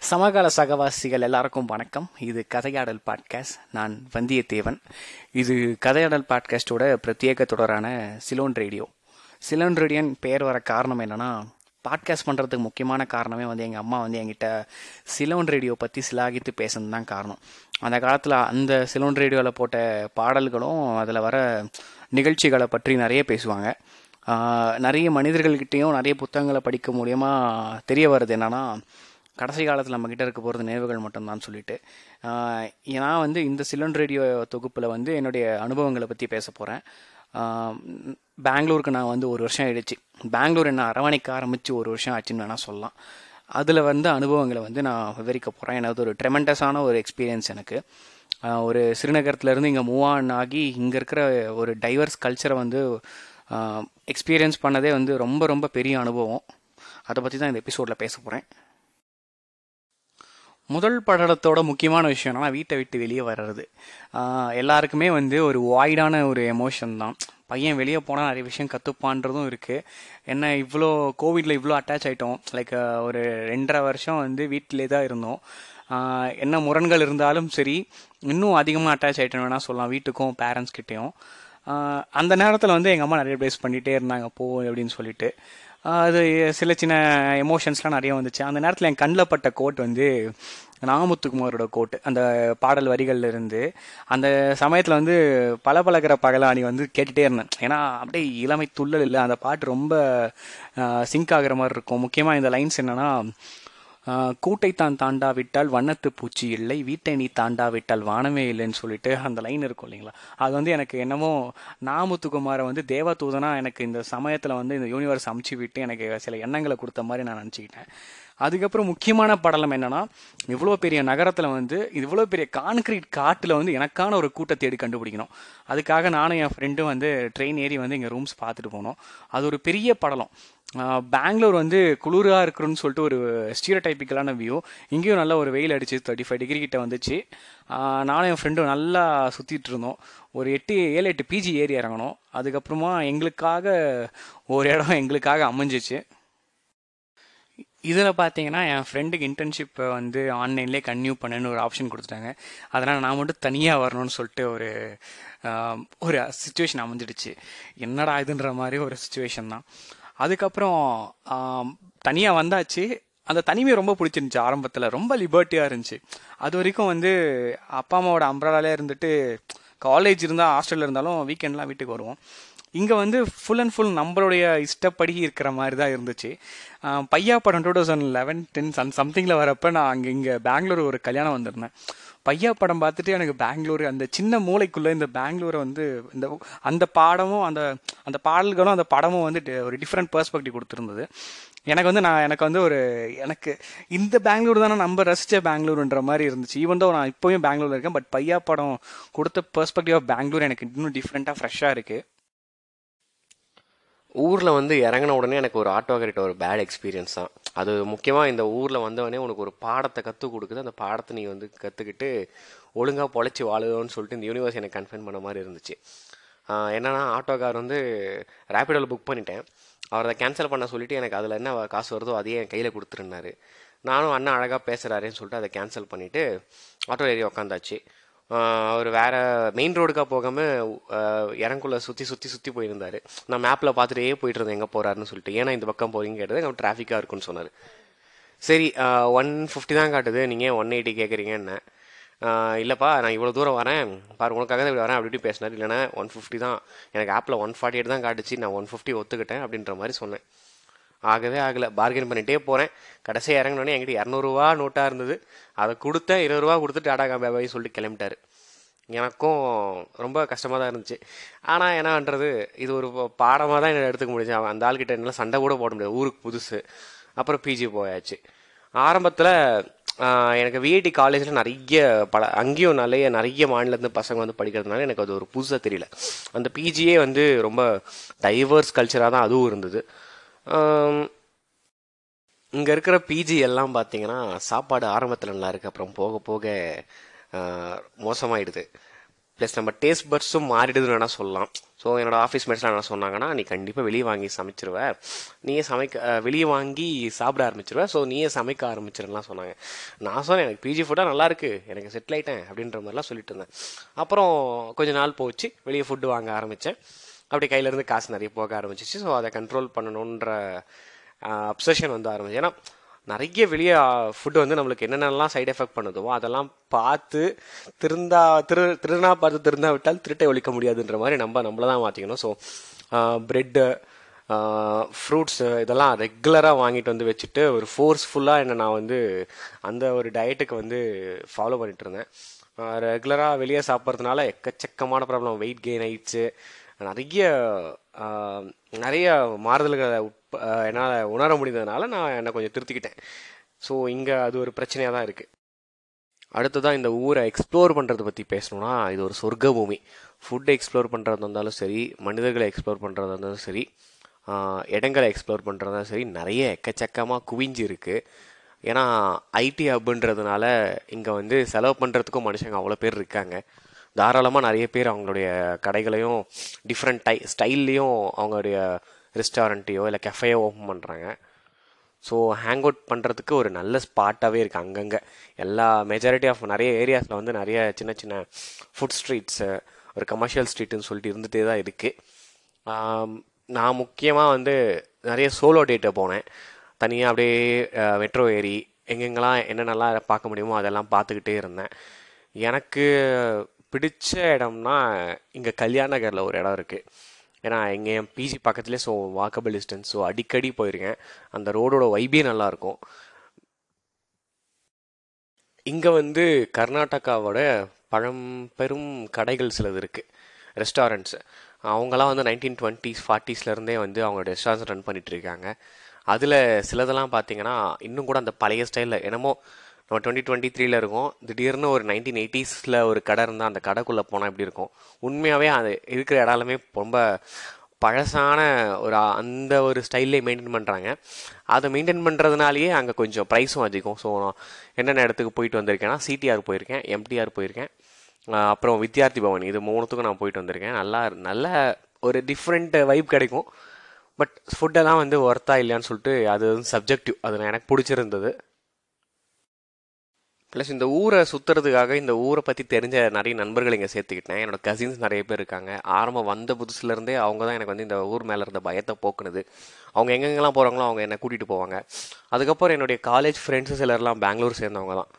சமகால சகவாசிகள் எல்லாருக்கும் வணக்கம். இது கதையாடல் பாட்காஸ்ட் நான் வந்தியத்தேவன். இது கதையாடல் பாட்காஸ்டோட பிரத்யேக தொடரான சிலோன் ரேடியோ சிலோன் ரேடியோன் பெயர் வர காரணம் என்னன்னா பாட்காஸ்ட் பண்ணுறதுக்கு முக்கியமான காரணமே வந்து எங்கள் அம்மா வந்து என்கிட்ட சிலோன் ரேடியோ பற்றி சிலாகித்து பேசுனது தான் காரணம். அந்த காலத்தில் அந்த சிலோன் ரேடியோவில் போட்ட பாடல்களும் அதில் வர நிகழ்ச்சிகளை பற்றி நிறைய பேசுவாங்க. நிறைய மனிதர்கள்கிட்டயும் நிறைய புத்தகங்களை படிக்க மூலியமாக தெரிய வருது என்னன்னா கடைசி காலத்தில் நம்மக்கிட்ட இருக்க போகிறது நினைவுகள் மட்டும்தான் சொல்லிட்டு நான் வந்து இந்த சிலன் ரேடியோ தொகுப்பில் வந்து என்னுடைய அனுபவங்களை பற்றி பேச போகிறேன் பெங்களூருக்கு நான் வந்து ஒரு வருஷம் ஆயிடுச்சு. பெங்களூர் என்ன அரவணைக்க ஆரம்பித்து ஒரு வருஷம் ஆச்சுன்னு வேணால் சொல்லலாம். அதில் வந்து அனுபவங்களை வந்து நான் விவரிக்க போகிறேன் எனது ஒரு ட்ரெமெண்டஸான ஒரு எக்ஸ்பீரியன்ஸ் எனக்கு. ஒரு சிறுநகரத்துலேருந்து இங்கே மூவ் ஆன் ஆகி இங்கே இருக்கிற ஒரு டைவர்ஸ் கல்ச்சரை வந்து எக்ஸ்பீரியன்ஸ் பண்ணதே வந்து ரொம்ப ரொம்ப பெரிய அனுபவம். அதை பற்றி தான் இந்த எபிசோடில் பேச போகிறேன் முதல் படத்தோட முக்கியமான விஷயம் என்னன்னா வீட்டை விட்டு வெளியே வர்றது. எல்லாருக்குமே வந்து ஒரு வாய்டான ஒரு எமோஷன் தான். பையன் வெளியே போனால் நிறைய விஷயம் கற்றுப்பான்றதும் இருக்குது என்ன இவ்வளோ கோவிடில் இவ்வளோ அட்டாச் ஆகிட்டோம் லைக் ஒரு ரெண்டரை வருஷம் வந்து வீட்டிலே தான் இருந்தோம். என்ன முரண்கள் இருந்தாலும் சரி இன்னும் அதிகமாக அட்டாச் ஆகிட்டோம் வேணால் சொல்லலாம். வீட்டுக்கும் பேரண்ட்ஸ் கிட்டேயும். அந்த நேரத்தில் வந்து எங்கள் அம்மா நிறைய ப்ளேஸ் பண்ணிகிட்டே இருந்தாங்க போ அப்படின்னு சொல்லிட்டு. அது சில சின்ன எமோஷன்ஸ்லாம் நிறைய வந்துச்சு. அந்த நேரத்தில் என் கண்ணில் பட்ட கோட் வந்து நாமுத்துக்குமாரோட கோட்டு அந்த பாடல் வரிகள்ல இருந்து அந்த சமயத்தில் வந்து பல பழகிற பகலாணி வந்து கேட்டுகிட்டே இருந்தேன். ஏன்னா அப்படியே இளமை துள்ளல் இல்லை. அந்த பாட்டு ரொம்ப சிங்க் ஆகிற மாதிரி இருக்கும். முக்கியமாக இந்த லைன்ஸ் என்னன்னா கூட்டை தான் தாண்டாவிட்டால் வண்ணத்து பூச்சி இல்லை வீட்டை நீ தாண்டாவிட்டால் வானமே இல்லைன்னு சொல்லிட்டு அந்த லைன் இருக்கும் இல்லைங்களா? அது வந்து எனக்கு என்னமோ நாமுத்துக்குமாரை வந்து தேவதூதனா எனக்கு இந்த சமயத்தில் வந்து இந்த யூனிவர்ஸ் அமுச்சு விட்டு எனக்கு சில எண்ணங்களை கொடுத்த மாதிரி நான் நினச்சிக்கிட்டேன். அதுக்கப்புறம் முக்கியமான படலம் என்னன்னா இவ்வளோ பெரிய நகரத்தில் வந்து இவ்வளோ பெரிய கான்கிரீட் காட்டில் வந்து எனக்கான ஒரு கூட்டத்தை தேடி கண்டுபிடிக்கணும். அதுக்காக நானும் என் ஃப்ரெண்டும் வந்து ட்ரெயின் ஏறி வந்து இங்கே ரூம்ஸ் பார்த்துட்டு போனோம். அது ஒரு பெரிய படலம். பெங்களூர் வந்து குளிராக இருக்கணும்னு சொல்லிட்டு ஒரு ஸ்டீரோ டைப்பிக்கலான வியூ இங்கேயும் நல்ல ஒரு வெயில் அடிச்சு தேர்ட்டி ஃபைவ் டிகிரி கிட்ட வந்துச்சு. நானும் என் ஃப்ரெண்டும் நல்லா சுற்றிட்டு இருந்தோம். ஒரு எட்டு ஏழு எட்டு பிஜி ஏறி இறங்கணும் அதுக்கப்புறமா எங்களுக்காக ஒரு இடம் எங்களுக்காக அமைஞ்சிச்சு. இதில் பார்த்தீங்கன்னா என் ஃப்ரெண்டுக்கு இன்டர்ன்ஷிப்பை வந்து ஆன்லைன்லேயே கன்டினியூ பண்ணுன்னு ஒரு ஆப்ஷன் கொடுத்துட்டாங்க. அதனால் நான் மட்டும் தனியாக வரணும்னு சொல்லிட்டு ஒரு ஒரு சுச்சுவேஷன் அமைஞ்சிடுச்சு. என்னடா இதுன்ற மாதிரி ஒரு சுச்சுவேஷன் தான். அதுக்கப்புறம் தனியாக வந்தாச்சு. அந்த தனிமை ரொம்ப பிடிச்சிருந்துச்சு ஆரம்பத்தில். ரொம்ப லிபர்ட்டியாக இருந்துச்சு. அது வரைக்கும் வந்து அப்பா அம்மாவோட அம்ப்ராலே இருந்துட்டு காலேஜ் இருந்தால் ஹாஸ்டலில் இருந்தாலும் வீக்கெண்ட்லாம் வீட்டுக்கு வருவோம். இங்கே வந்து ஃபுல் அண்ட் ஃபுல் நம்மளுடைய இஷ்டப்படி இருக்கிற மாதிரி தான் இருந்துச்சு பையா படம் two thousand eleven ten some சம்திங்கில் வரப்போ நான் அங்கே இங்கே பெங்களூர் ஒரு கல்யாணம் வந்திருந்தேன். பையா படம் பார்த்துட்டு எனக்கு பெங்களூர் அந்த சின்ன மூளைக்குள்ளே இந்த பெங்களூரை வந்து இந்த அந்த பாடமும் அந்த அந்த பாடல்களும் அந்த படமும் வந்து ஒரு டிஃப்ரெண்ட் பெர்ஸ்பெக்டிவ் கொடுத்துருந்தது. எனக்கு வந்து நான் எனக்கு வந்து ஒரு எனக்கு இந்த பெங்களூர் தானே நம்ம ரசித்த பெங்களூருன்ற மாதிரி இருந்துச்சு. ஈவன் தான் நான் இப்போயும் பெங்களூரில் இருக்கேன் பட் பையா படம் கொடுத்த பெர்ஸ்பெக்டிவ் ஆஃப் பெங்களூர் எனக்கு இன்னும் டிஃப்ரெண்ட்டாக ஃப்ரெஷ்ஷாக இருக்குது ஊரில் வந்து இறங்கின உடனே எனக்கு ஒரு ஆட்டோ கிட்ட ஒரு பேட் எக்ஸ்பீரியன்ஸ் தான். அது முக்கியமாக இந்த ஊரில் வந்தவொடனே உனக்கு ஒரு பாடத்தை கற்றுக் கொடுக்குது. அந்த பாடத்தை நீ வந்து கற்றுக்கிட்டு ஒழுங்காக பொழைச்சி வாழுதோன்னு சொல்லிட்டு இந்த யூனிவர்ஸ் எனக்கு கன்ஃபர்ம் பண்ண மாதிரி இருந்துச்சு. ஆஹ் என்னன்னா ஆட்டோக்கார் வந்து ரேப்பிடோவில் புக் பண்ணிட்டேன். அவர் அதை கேன்சல் பண்ண சொல்லிட்டு எனக்கு அதில் என்ன காசு வருதோ அதையே என் கையில் கொடுத்துருந்தாரு. நானும் அண்ணன் அழகாக பேசுகிறாருன்னு சொல்லிட்டு அதை கேன்சல் பண்ணிவிட்டு ஆட்டோ ஏறி உக்காந்தாச்சு. அவர் வேறு மெயின் ரோடுக்காக போகாமல் இறங்குள்ள சுற்றி சுற்றி சுற்றி போயிருந்தார். நான் மேப்பில் பார்த்துட்டே போயிட்டு இருந்தேன் எங்கே போகிறாருன்னு சொல்லிட்டு. ஏன்னா இந்த பக்கம் போகிறீங்க கேட்டது அங்கே டிராஃபிக்காக இருக்குன்னு சொன்னார். சரி ஒன் ஃபிஃப்டி தான் காட்டுது. நீங்கள் ஒன் எயிட்டி கேட்குறீங்கன்னு இல்லைப்பா நான் இவ்வளோ தூரம் வரேன். பாரு உனக்காக தான் இப்படி வரேன் அப்படி இப்படி பேசினார். இல்லைனா ஒன் ஃபிஃப்டி தான். எனக்கு ஆப்பில் ஒன் ஃபார்ட்டி எயிட் தான் காட்டுச்சு. நான் ஒன் ஃபிஃப்டி ஒத்துக்கிட்டேன் அப்படின்ற மாதிரி சொன்னேன். ஆகவே ஆகலை. பார்கெயின் பண்ணிகிட்டே போகிறேன் கடைசியாக இறங்கினோடனே என்கிட்ட இரநூறுவா நோட்டாக இருந்தது. அதை கொடுத்தேன். இருபது ரூபா கொடுத்துட்டு டாடா காபாபாய் சொல்லிட்டு கிளம்பிட்டாரு. எனக்கும் ரொம்ப கஷ்டமாக தான் இருந்துச்சு. ஆனால் என்ன பண்ணுறது இது ஒரு பாடமாக தான் என்னை எடுத்துக்க முடிஞ்சு அவன் அந்த ஆள்கிட்ட என்னால் சண்டை கூட போட முடியாது. ஊருக்கு புதுசு. அப்புறம் பிஜி போயாச்சு. ஆரம்பத்தில் எனக்கு விஐடி காலேஜில் நிறைய பல அங்கேயும் நிறைய நிறைய மாநிலத்து பசங்க வந்து படிக்கிறதுனால எனக்கு அது ஒரு புதுசாக தெரியல. அந்த பிஜியே வந்து ரொம்ப டைவர்ஸ் கல்ச்சராக தான் அதுவும் இருந்தது. இங்கே இருக்கிற பிஜி எல்லாம் பார்த்தீங்கன்னா சாப்பாடு ஆரம்பத்தில் நல்லாயிருக்கு அப்புறம் போக போக மோசமாகிடுது மோசமாயிடுது. ப்ளஸ் நம்ம டேஸ்ட் பட்ஸும் மாறிடுதுன்னு வேணால் சொல்லலாம். ஸோ என்னோடய ஆஃபீஸ் மேட்ஸ்லாம் என்ன சொன்னாங்கன்னா நீ கண்டிப்பாக வெளியே வாங்கி சமைச்சிருவ. நீயே சமைக்க வெளியே வாங்கி சாப்பிட ஆரம்பிச்சிருவ. ஸோ நீயே சமைக்க ஆரம்பிச்சிருலாம் சொன்னாங்க. நான் சொன்னேன் எனக்கு பிஜி ஃபுட்டாக நல்லாயிருக்கு எனக்கு செட்டில் ஆயிட்டேன். அப்படின்ற மாதிரிலாம் சொல்லிட்டு இருந்தேன். அப்புறம் கொஞ்ச நாள் போச்சு. வெளியே ஃபுட்டு வாங்க ஆரம்பித்தேன் அப்படி கையிலேருந்து காசு நிறைய போக ஆரம்பிச்சிச்சு. ஸோ அதை கண்ட்ரோல் பண்ணணுன்ற அப்சஷன் வந்து ஆரம்பிச்சு. ஏன்னா நிறைய வெளியே ஃபுட்டு வந்து நம்மளுக்கு என்னென்னலாம் சைடு எஃபெக்ட் பண்ணுதோ அதெல்லாம் பார்த்து திருந்தா திரு திருநா பார்த்து திருந்தா விட்டால் திருட்டை ஒழிக்க முடியாதுன்ற மாதிரி நம்ம நம்மளை தான் மாற்றிக்கணும் ஸோ ப்ரெட்டு ஃப்ரூட்ஸு இதெல்லாம் ரெகுலராக வாங்கிட்டு வந்து வச்சுட்டு ஒரு ஃபோர்ஸ்ஃபுல்லாக என்னை நான் வந்து அந்த ஒரு டயட்டுக்கு வந்து ஃபாலோ பண்ணிட்டு இருந்தேன். ரெகுலராக வெளியே சாப்பிட்றதுனால எக்கச்சக்கமான ப்ராப்ளம் வெயிட் கெயின் ஆயிடுச்சு. நிறைய நிறைய மாறுதல்களை உட்ப- என்னால் உணர முடிந்ததுனால நான் என்னை கொஞ்சம் திருத்திக்கிட்டேன். ஸோ இங்கே அது ஒரு பிரச்சனையாக தான் இருக்குது அடுத்ததான் இந்த ஊரை எக்ஸ்ப்ளோர் பண்ணுறதை பற்றி பேசணும்னா இது ஒரு சொர்க்க பூமி. ஃபுட்டை எக்ஸ்ப்ளோர் பண்ணுறதா இருந்தாலும் சரி மனிதர்களை எக்ஸ்ப்ளோர் பண்ணுறதா இருந்தாலும் சரி இடங்களை எக்ஸ்ப்ளோர் பண்ணுறதா சரி நிறைய எக்கச்சக்கமாக குவிஞ்சு இருக்குது ஏன்னா ஐடி ஹப்ன்றதுனால இங்கே வந்து செலவு பண்ணுறதுக்கும் மனுஷங்க அவ்வளோ பேர் இருக்காங்க. தாராளமாக நிறைய பேர் அவங்களுடைய கடைகளையும் டிஃப்ரெண்ட் டை ஸ்டைல்லையும் அவங்களுடைய ரெஸ்டாரண்ட்டையோ இல்லை கெஃபேயோ ஓப்பன் பண்ணுறாங்க ஸோ ஹேங் அவுட் பண்ணுறதுக்கு ஒரு நல்ல ஸ்பாட்டாகவே இருக்குது அங்கங்கே. எல்லா மெஜாரிட்டி ஆஃப் நிறைய ஏரியாஸில் வந்து நிறைய சின்ன சின்ன ஃபுட் ஸ்ட்ரீட்ஸு ஒரு கமர்ஷியல் ஸ்ட்ரீட்டுன்னு சொல்லிட்டு இருந்துகிட்டே தான் இருக்குது நான் முக்கியமாக வந்து நிறைய சோலோ டேட்டை போனேன். தனியாக அப்படியே மெட்ரோ ஏறி எங்கெங்கெல்லாம் என்னென்னலாம் பார்க்க முடியுமோ அதெல்லாம் பார்த்துக்கிட்டே இருந்தேன். எனக்கு பிடிச்ச இடம்னா இங்கே கல்யாணகரில் ஒரு இடம் இருக்குது ஏன்னா இங்கே என் பிஜி பக்கத்துலேயே ஸோ வாக்கபிள் டிஸ்டன்ஸ் ஸோ அடிக்கடி போயிருக்கேன். அந்த ரோடோட வைபே நல்லாயிருக்கும் இங்கே வந்து கர்நாடகாவோட பழம்பெரும் கடைகள் சிலது இருக்குது ரெஸ்டாரண்ட்ஸ் அவங்களாம் வந்து நைன்டீன் டுவெண்ட்டிஸ் ஃபார்ட்டிஸ்லேருந்தே வந்து அவங்களோட ரெஸ்டாரண்ட்ஸ் ரன் பண்ணிகிட்ருக்காங்க இருக்காங்க. அதில் சிலதெல்லாம் பார்த்தீங்கன்னா இன்னும் கூட அந்த பழைய ஸ்டைலில் என்னமோ நம்ம டுவெண்ட்டி டுவெண்ட்டி த்ரீல இருக்கும். திடீர்னு ஒரு நைன்டீன் எயிட்டிஸில் ஒரு கடை இருந்தால் அந்த கடைக்குள்ளே போனால் எப்படி இருக்கும்? உண்மையாகவே அது இருக்கிற இடாலுமே ரொம்ப பழசான ஒரு அந்த ஒரு ஸ்டைல்லே மெயின்டைன் பண்ணுறாங்க அதை மெயின்டைன் பண்ணுறதுனாலேயே அங்கே கொஞ்சம் ப்ரைஸும் அதிகம். ஸோ நான் என்னென்ன இடத்துக்கு போயிட்டு வந்திருக்கேன்னா சிடிஆர் போயிருக்கேன் எம்டிஆர் போயிருக்கேன். அப்புறம் வித்யார்த்தி பவன் இது மூணுத்துக்கும் நான் போயிட்டு வந்திருக்கேன். நல்லா நல்ல ஒரு டிஃப்ரெண்ட் வைப் கிடைக்கும். பட் ஃபுட்டெல்லாம் வந்து ஒர்த்தா இல்லையான்னு சொல்லிட்டு அது வந்து சப்ஜெக்டிவ் அது எனக்கு பிடிச்சிருந்தது. ப்ளஸ் இந்த ஊரை சுற்றுறதுக்காக இந்த ஊரை பற்றி தெரிஞ்ச நிறைய நண்பர்கள் இங்கே சேர்த்துக்கிட்டேன். என்னோட கசின்ஸ் நிறைய பேர் இருக்காங்க. ஆரம்பம் வந்த புதுசுலேருந்தே அவங்க தான் எனக்கு வந்து இந்த ஊர் மேலே இருந்த பயத்தை போக்குனது. அவங்க எங்கெங்கெல்லாம் போகிறாங்களோ அவங்க என்னை கூட்டிகிட்டு போவாங்க. அதுக்கப்புறம் என்னுடைய காலேஜ் ஃப்ரெண்ட்ஸு சிலர்லாம் பெங்களூர் சேர்ந்தவங்க தான்.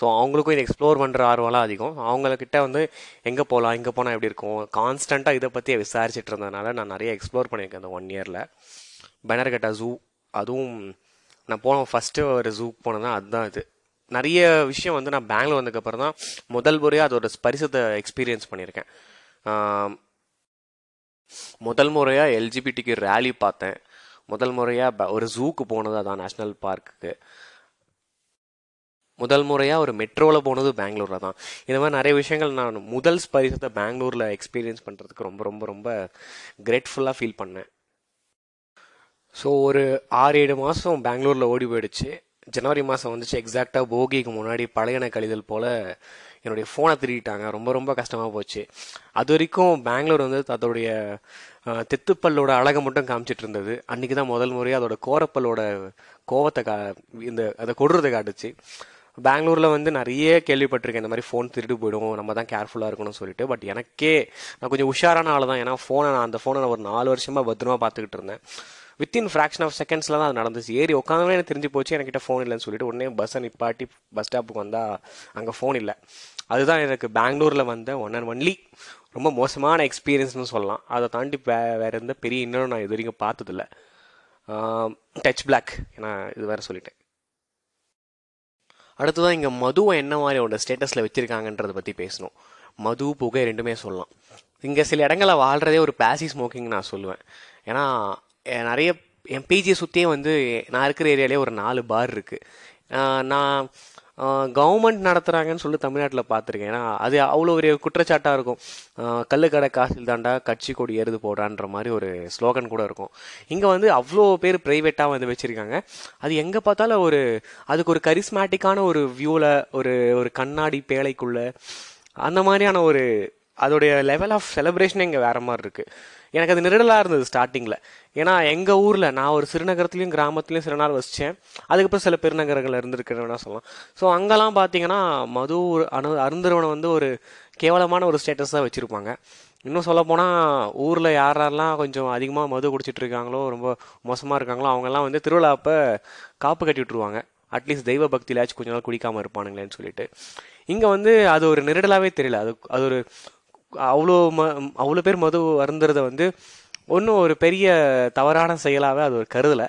ஸோ அவங்களுக்கும் இதை எக்ஸ்ப்ளோர் பண்ணுற ஆர்வம்லாம் அதிகம். அவங்கக்கிட்ட வந்து எங்கே போகலாம் இங்கே போனால் எப்படி இருக்கும்? கான்ஸ்டண்ட்டாக இதை பற்றி விசாரிச்சுட்டு இருந்ததுனால நான் நிறைய எக்ஸ்ப்ளோர் பண்ணியிருக்கேன் அந்த ஒன் இயரில் பெனர்கட்டா ஜூ அதுவும் நான் போன ஃபஸ்ட்டு ஒரு ஜூ போனதுனா அதுதான் இது. நிறைய விஷயம் வந்து நான் பெங்களூர் வந்ததுக்கப்புறம் தான் முதல் முறையாக அதோட ஸ்பரிசத்தை எக்ஸ்பீரியன்ஸ் பண்ணியிருக்கேன். முதல் முறையாக எல்ஜிபிடிக்கு ரேலி பார்த்தேன். முதல் முறையாக ஒரு ஜூக்கு போனது அதான் நேஷ்னல் பார்க்குக்கு முதல் முறையாக ஒரு மெட்ரோவில் போனது பெங்களூரில் தான். இந்த மாதிரி நிறைய விஷயங்கள் நான் முதல் ஸ்பரிசத்தை பெங்களூரில் எக்ஸ்பீரியன்ஸ் பண்ணுறதுக்கு ரொம்ப ரொம்ப ரொம்ப கிரேட்ஃபுல்லாக ஃபீல் பண்ணேன். ஸோ ஒரு ஆறு ஏழு மாதம் பெங்களூரில் ஓடி போயிடுச்சு. ஜனவரி மாதம் வந்துச்சு எக்ஸாக்டாக போகிக்கு முன்னாடி பழையன கழிதல் போல் என்னுடைய ஃபோனை திருடிட்டாங்க. ரொம்ப ரொம்ப கஷ்டமாக போச்சு. அது வரைக்கும் பெங்களூர் வந்து அதோடைய தெத்துப்பல்லோட அழகை மட்டும் காமிச்சிட்டு இருந்தது. அன்றைக்கி தான் முதல் முறையாக அதோட கோரப்பல்லோட கோவத்தை கா இந்த அதை கொடுறதை காட்டுச்சு. பெங்களூரில் வந்து நிறைய கேள்விப்பட்டிருக்கேன். இந்த மாதிரி ஃபோன் திருட்டு போயிடும் நம்ம தான் கேர்ஃபுல்லாக இருக்கணும்னு சொல்லிட்டு. பட் எனக்கே நான் கொஞ்சம் உஷாரான ஆள் தான். ஏன்னா ஃபோனை நான் அந்த ஃபோனை நான் ஒரு நாலு வருஷமாக பத்திரமா பார்த்துக்கிட்டு இருந்தேன். வித்தின் ஃப்ராக்ஷன் ஆஃப் செகண்ட்ஸில் தான் அது நடந்துச்சு. ஏறி உட்காந்து எனக்கு தெரிஞ்சு போச்சு என்கிட்ட ஃபோன் இல்லைன்னு சொல்லிட்டு. உடனே பஸ்ஸை நிப்பாட்டி பஸ் ஸ்டாப்புக்கு வந்தால் அங்கே ஃபோன் இல்லை. அதுதான் எனக்கு பெங்களூரில் வந்த ஒன் அண்ட் ஒன்லி ரொம்ப மோசமான எக்ஸ்பீரியன்ஸ்னு சொல்லலாம். அதை தாண்டி வே வேறு எந்த பெரிய இன்னொன்று நான் இது வரைக்கும் பார்த்ததில்ல. டச் பிளாக் நான் இது வேறு சொல்லிட்டேன். அடுத்ததான் இங்கே மதுவை என்ன மாதிரியோட ஸ்டேட்டஸில் வச்சுருக்காங்கன்றதை பற்றி பேசணும். மது புகை ரெண்டுமே சொல்லலாம். இங்கே சில இடங்களில் வாழ்கிறதே ஒரு பேசி ஸ்மோக்கிங் நான் சொல்லுவேன். ஏன்னா நிறைய என் பிஜியை சுற்றியே வந்து நான் இருக்கிற ஏரியாலே ஒரு நாலு பார் இருக்குது நான் கவர்மெண்ட் நடத்துகிறாங்கன்னு சொல்லி தமிழ்நாட்டில் பார்த்துருக்கேன். ஏன்னா அது அவ்வளோ ஒரு குற்றச்சாட்டாக இருக்கும். கல்லுக்கடை கள்ளுக்கடை காசில் தாண்டா கட்சி கொடி எருது போடான்ற மாதிரி ஒரு ஸ்லோகன் கூட இருக்கும். இங்கே வந்து அவ்வளோ பேர் ப்ரைவேட்டாக வந்து வச்சுருக்காங்க. அது எங்கே பார்த்தாலும் ஒரு அதுக்கு ஒரு கரிஸ்மேட்டிக்கான ஒரு வியூவில் ஒரு ஒரு கண்ணாடி பேழைக்குள்ள அந்த மாதிரியான ஒரு அதோடைய லெவல் ஆஃப் செலிப்ரேஷனே இங்கே வேறு மாதிரி இருக்குது எனக்கு அது நிரடலாக இருந்தது ஸ்டார்டிங்கில் ஏன்னா எங்கள் ஊரில் நான் ஒரு சிறுநகரத்துலையும் கிராமத்துலேயும் சில நாள் வசித்தேன் அதுக்கப்புறம் சில பெருநகரங்கள் இருந்திருக்கிறேன் சொல்லலாம். ஸோ அங்கெல்லாம் பார்த்தீங்கன்னா மது அணு அருந்துறவனை வந்து ஒரு கேவலமான ஒரு ஸ்டேட்டஸாக வச்சுருப்பாங்க. இன்னும் சொல்லப்போனால் ஊரில் யார் யாரெல்லாம் கொஞ்சம் அதிகமாக மது குடிச்சிட்டு இருக்காங்களோ ரொம்ப மோசமாக இருக்காங்களோ அவங்கெல்லாம் வந்து திருவிழா அப்போ காப்பு கட்டி விட்ருவாங்க அட்லீஸ்ட் தெய்வ பக்தியிலாச்சும் கொஞ்ச நாள் குடிக்காமல் இருப்பானுங்களேன்னு சொல்லிட்டு. இங்கே வந்து அது ஒரு நெருடலாகவே தெரியல. அது அது ஒரு அவ்வளோ ம அவ்வளோ பேர் மது அருந்துறத வந்து ஒன்றும் ஒரு பெரிய தவறான செயலாகவே அது ஒரு கருதலை.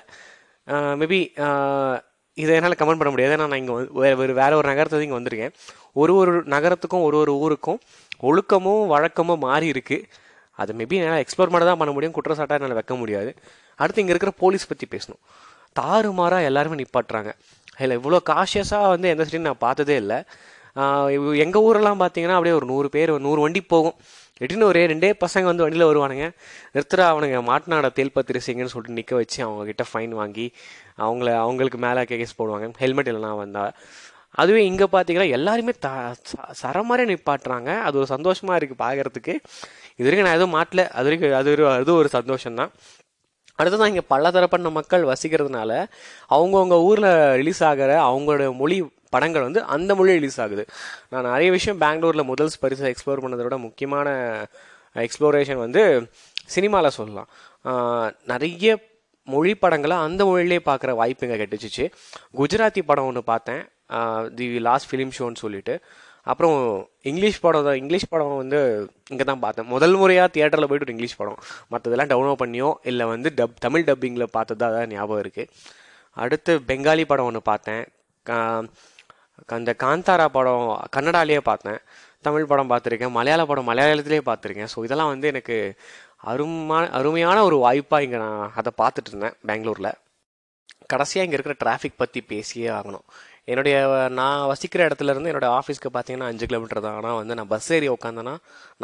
மேபி இதை என்னால் கமெண்ட் பண்ண முடியாது. ஏன்னா நான் இங்கே வேறு வேறு ஒரு நகரத்துக்கு இங்கே வந்திருக்கேன். ஒரு ஒரு நகரத்துக்கும் ஒரு ஒரு ஊருக்கும் ஒழுக்கமும் வழக்கமும் மாறி இருக்குது அது மேபி என்னால் எக்ஸ்ப்ளோர் மட்டும் தான் பண்ண முடியும். குற்றச்சாட்டாக என்னால் வைக்க முடியாது. அடுத்து இங்கே இருக்கிற போலீஸ் பற்றி பேசணும். தாறுமாறாக எல்லாருமே நிப்பாட்டுறாங்க. இல்லை இவ்வளோ காஷியஸாக வந்து எந்த சிட்டியும் நான் பார்த்ததே இல்லை. எங்கள் ஊரெல்லாம் பார்த்தீங்கன்னா அப்படியே ஒரு நூறு பேர் நூறு வண்டி போகும். திடீர்னு ஒரே ரெண்டே பசங்க வந்து வண்டியில் வருவானுங்க. நிறுத்துறா அவனுங்க மாட்டினாட தேல் பத்திரிசிங்கன்னு சொல்லிட்டு நிற்க வச்சு அவங்கக்கிட்ட ஃபைன் வாங்கி அவங்கள அவங்களுக்கு மேலே கேஸ் போடுவாங்க. ஹெல்மெட் இல்லைனா வந்தால் அதுவே இங்கே பார்த்தீங்கன்னா எல்லாருமே த ச- சரமாரியாக நிப்பாட்டுறாங்க. அது ஒரு சந்தோஷமாக இருக்குது பார்க்குறதுக்கு இது வரைக்கும் நான் எதுவும் மாட்டல. அது வரைக்கும் அது ஒரு அது ஒரு சந்தோஷம்தான். அடுத்ததான் இங்கே பலதரப்பட்ட மக்கள் வசிக்கிறதுனால அவங்கவுங்க ஊரில் ரிலீஸ் ஆகிற அவங்களோட மொழி படங்கள் வந்து அந்த மொழியில் ரிலீஸ் ஆகுது. நான் நிறைய விஷயம் பெங்களூரில் முதல் பரிசை எக்ஸ்ப்ளோர் பண்ணதை விட முக்கியமான எக்ஸ்ப்ளோரேஷன் வந்து சினிமாவில் சொல்லலாம். நிறைய மொழி படங்களை அந்த மொழியிலே பார்க்குற வாய்ப்பு இங்கே கிடைச்சிச்சு. குஜராத்தி படம் ஒன்று பார்த்தேன். தி லாஸ்ட் ஃபிலிம் ஷோன்னு சொல்லிட்டு. அப்புறம் இங்கிலீஷ் படம் தான் இங்கிலீஷ் படம் வந்து இங்கே தான் பார்த்தேன். முதல் முறையாக தியேட்டரில் போயிட்டு ஒரு இங்கிலீஷ் படம். மற்றதெல்லாம் டவுன்லோட் பண்ணியோ இல்லை வந்து டப் தமிழ் டப்பிங்கில் பார்த்ததா தான் ஞாபகம் இருக்குது அடுத்து பெங்காலி படம் ஒன்று பார்த்தேன். அந்த காந்தாரா படம் கன்னடாலேயே பார்த்தேன். தமிழ் படம் பார்த்துருக்கேன் மலையாள படம் மலையாளத்திலே பார்த்துருக்கேன். ஸோ இதெல்லாம் வந்து எனக்கு அருமான அருமையான ஒரு வாய்ப்பாக இங்கே நான் அதை பார்த்துட்டு இருந்தேன் பெங்களூரில். கடைசியாக இங்கே இருக்கிற டிராஃபிக் பற்றி பேசியே ஆகணும். என்னுடைய நான் வசிக்கிற இடத்துல இருந்து என்னோட ஆஃபீஸ்க்கு பார்த்தீங்கன்னா அஞ்சு கிலோமீட்டர் தான். ஆனால் வந்து நான் பஸ் ஏறி உட்காந்தேன்னா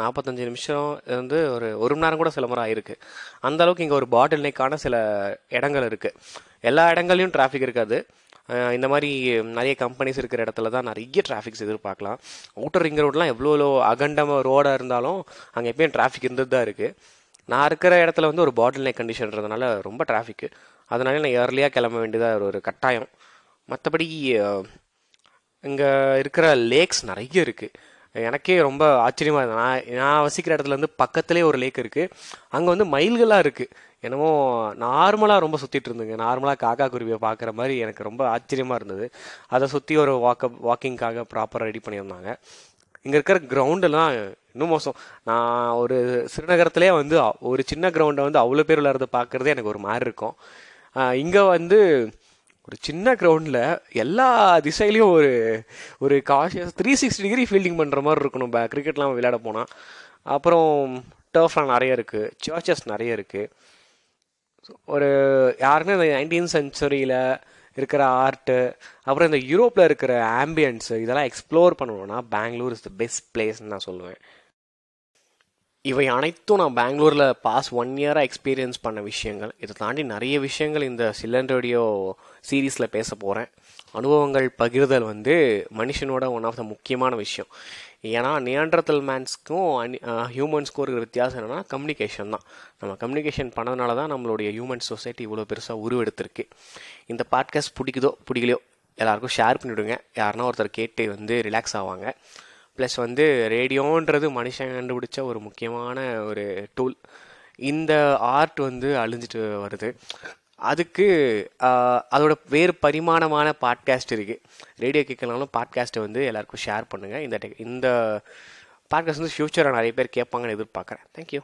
நாற்பத்தஞ்சு நிமிஷம் இருந்து ஒரு ஒரு மணி நேரம் கூட சில முறை ஆயிருக்கு. அந்த அளவுக்கு இங்கே ஒரு பாட்டில் நெக்கான சில இடங்கள் இருக்குது எல்லா இடங்கள்லையும் டிராஃபிக் இருக்காது. இந்த மாதிரி நிறைய கம்பெனிஸ் இருக்கிற இடத்துல தான் நிறைய டிராஃபிக்ஸ் எதிர்பார்க்கலாம். அவுட்டர் ரிங் ரோட்லாம் எவ்வளோ அகண்டமாக ரோடாக இருந்தாலும் அங்கே எப்பயும் டிராஃபிக் இருந்துட்டு தான் இருக்குது நான் இருக்கிற இடத்துல வந்து ஒரு பாட்டில் நெக் கண்டிஷன்றதுனால ரொம்ப டிராஃபிக்கு அதனால நான் ஏர்லியாக கிளம்ப வேண்டியதாக ஒரு கட்டாயம். மற்றபடி இங்கே இருக்கிற லேக்ஸ் நிறைய இருக்குது எனக்கே ரொம்ப ஆச்சரியமாக இருந்தது. நான் நான் வசிக்கிற இடத்துல வந்து பக்கத்துலேயே ஒரு லேக் இருக்குது அங்கே வந்து மயில்களாக இருக்குது என்னமோ நார்மலாக ரொம்ப சுற்றிட்டு இருந்துங்க. நார்மலாக காக்கா குருவியை பார்க்குற மாதிரி எனக்கு ரொம்ப ஆச்சரியமாக இருந்தது. அதை சுற்றி ஒரு வாக்கப் வாக்கிங்காக ப்ராப்பராக ரெடி பண்ணியிருந்தாங்க. இங்கே இருக்கிற கிரவுண்டெல்லாம் இன்னும் மோசம். நான் ஒரு சிறுநகரத்திலே வந்து ஒரு சின்ன கிரவுண்டை வந்து அவ்வளோ பேர் விளையாடுறத பார்க்குறதே எனக்கு ஒரு மாதிரி இருக்கும். இங்கே வந்து ஒரு சின்ன கிரவுண்டில் எல்லா திசையிலையும் ஒரு ஒரு cautious three sixty degree fielding பண்ணுற மாதிரி இருக்கணும். பே கிரிக்கெட்லாம் விளையாட போனால் அப்புறம் டர்ஃப்லாம் நிறைய இருக்குது சர்ச்சஸ் நிறைய இருக்குது ஒரு யாருமே இந்த நைன்டீன் சென்ச்சுரியில் இருக்கிற ஆர்ட்டு அப்புறம் இந்த யூரோப்பில் இருக்கிற ஆம்பியன்ஸு இதெல்லாம் எக்ஸ்ப்ளோர் பண்ணணும்னா பெங்களூர் இஸ் த பெஸ்ட் பிளேஸ்ன்னு நான் சொல்லுவேன். இவை அனைத்தும் நான் பெங்களூரில் பாஸ் ஒன் இயராக எக்ஸ்பீரியன்ஸ் பண்ண விஷயங்கள். இதை தாண்டி நிறைய விஷயங்கள் இந்த சில்லன் ரேடியோ சீரீஸில் பேச போகிறேன் அனுபவங்கள் பகிர்தல் வந்து மனுஷனோட ஒன் ஆஃப் த முக்கியமான விஷயம். ஏன்னா நியாண்டர்தல் மேன்ஸ்க்கும் ஹியூமன்ஸ்க்கும் இருக்கிற வித்தியாசம் என்னென்னா கம்யூனிகேஷன் தான். நம்ம கம்யூனிகேஷன் பண்ணதுனால தான் நம்மளுடைய ஹியூமன் சொசைட்டி இவ்வளோ பெருசாக உருவெடுத்திருக்கு. இந்த பாட்காஸ்ட் பிடிக்குதோ பிடிக்கலையோ எல்லாருக்கும் ஷேர் பண்ணிவிடுங்க யாருன்னா ஒருத்தர் கேட்டு வந்து ரிலாக்ஸ் ஆவாங்க. ப்ளஸ் வந்து ரேடியோன்றது மனுஷன் கண்டுபிடிச்ச ஒரு முக்கியமான ஒரு டூல் இந்த ஆர்ட் வந்து அழிஞ்சிட்டு வருது. அதுக்கு அதோட வேறு பரிமாணமான பாட்காஸ்ட் இருக்குது ரேடியோ கேட்கலனாலும் பாட்காஸ்ட்டை வந்து எல்லாருக்கும் ஷேர் பண்ணுங்கள் இந்த டெக் இந்த பாட்காஸ்ட் வந்து ஃப்யூச்சரில் நிறைய பேர் கேட்பாங்கன்னு எதிர்பார்க்குறேன். தேங்க்யூ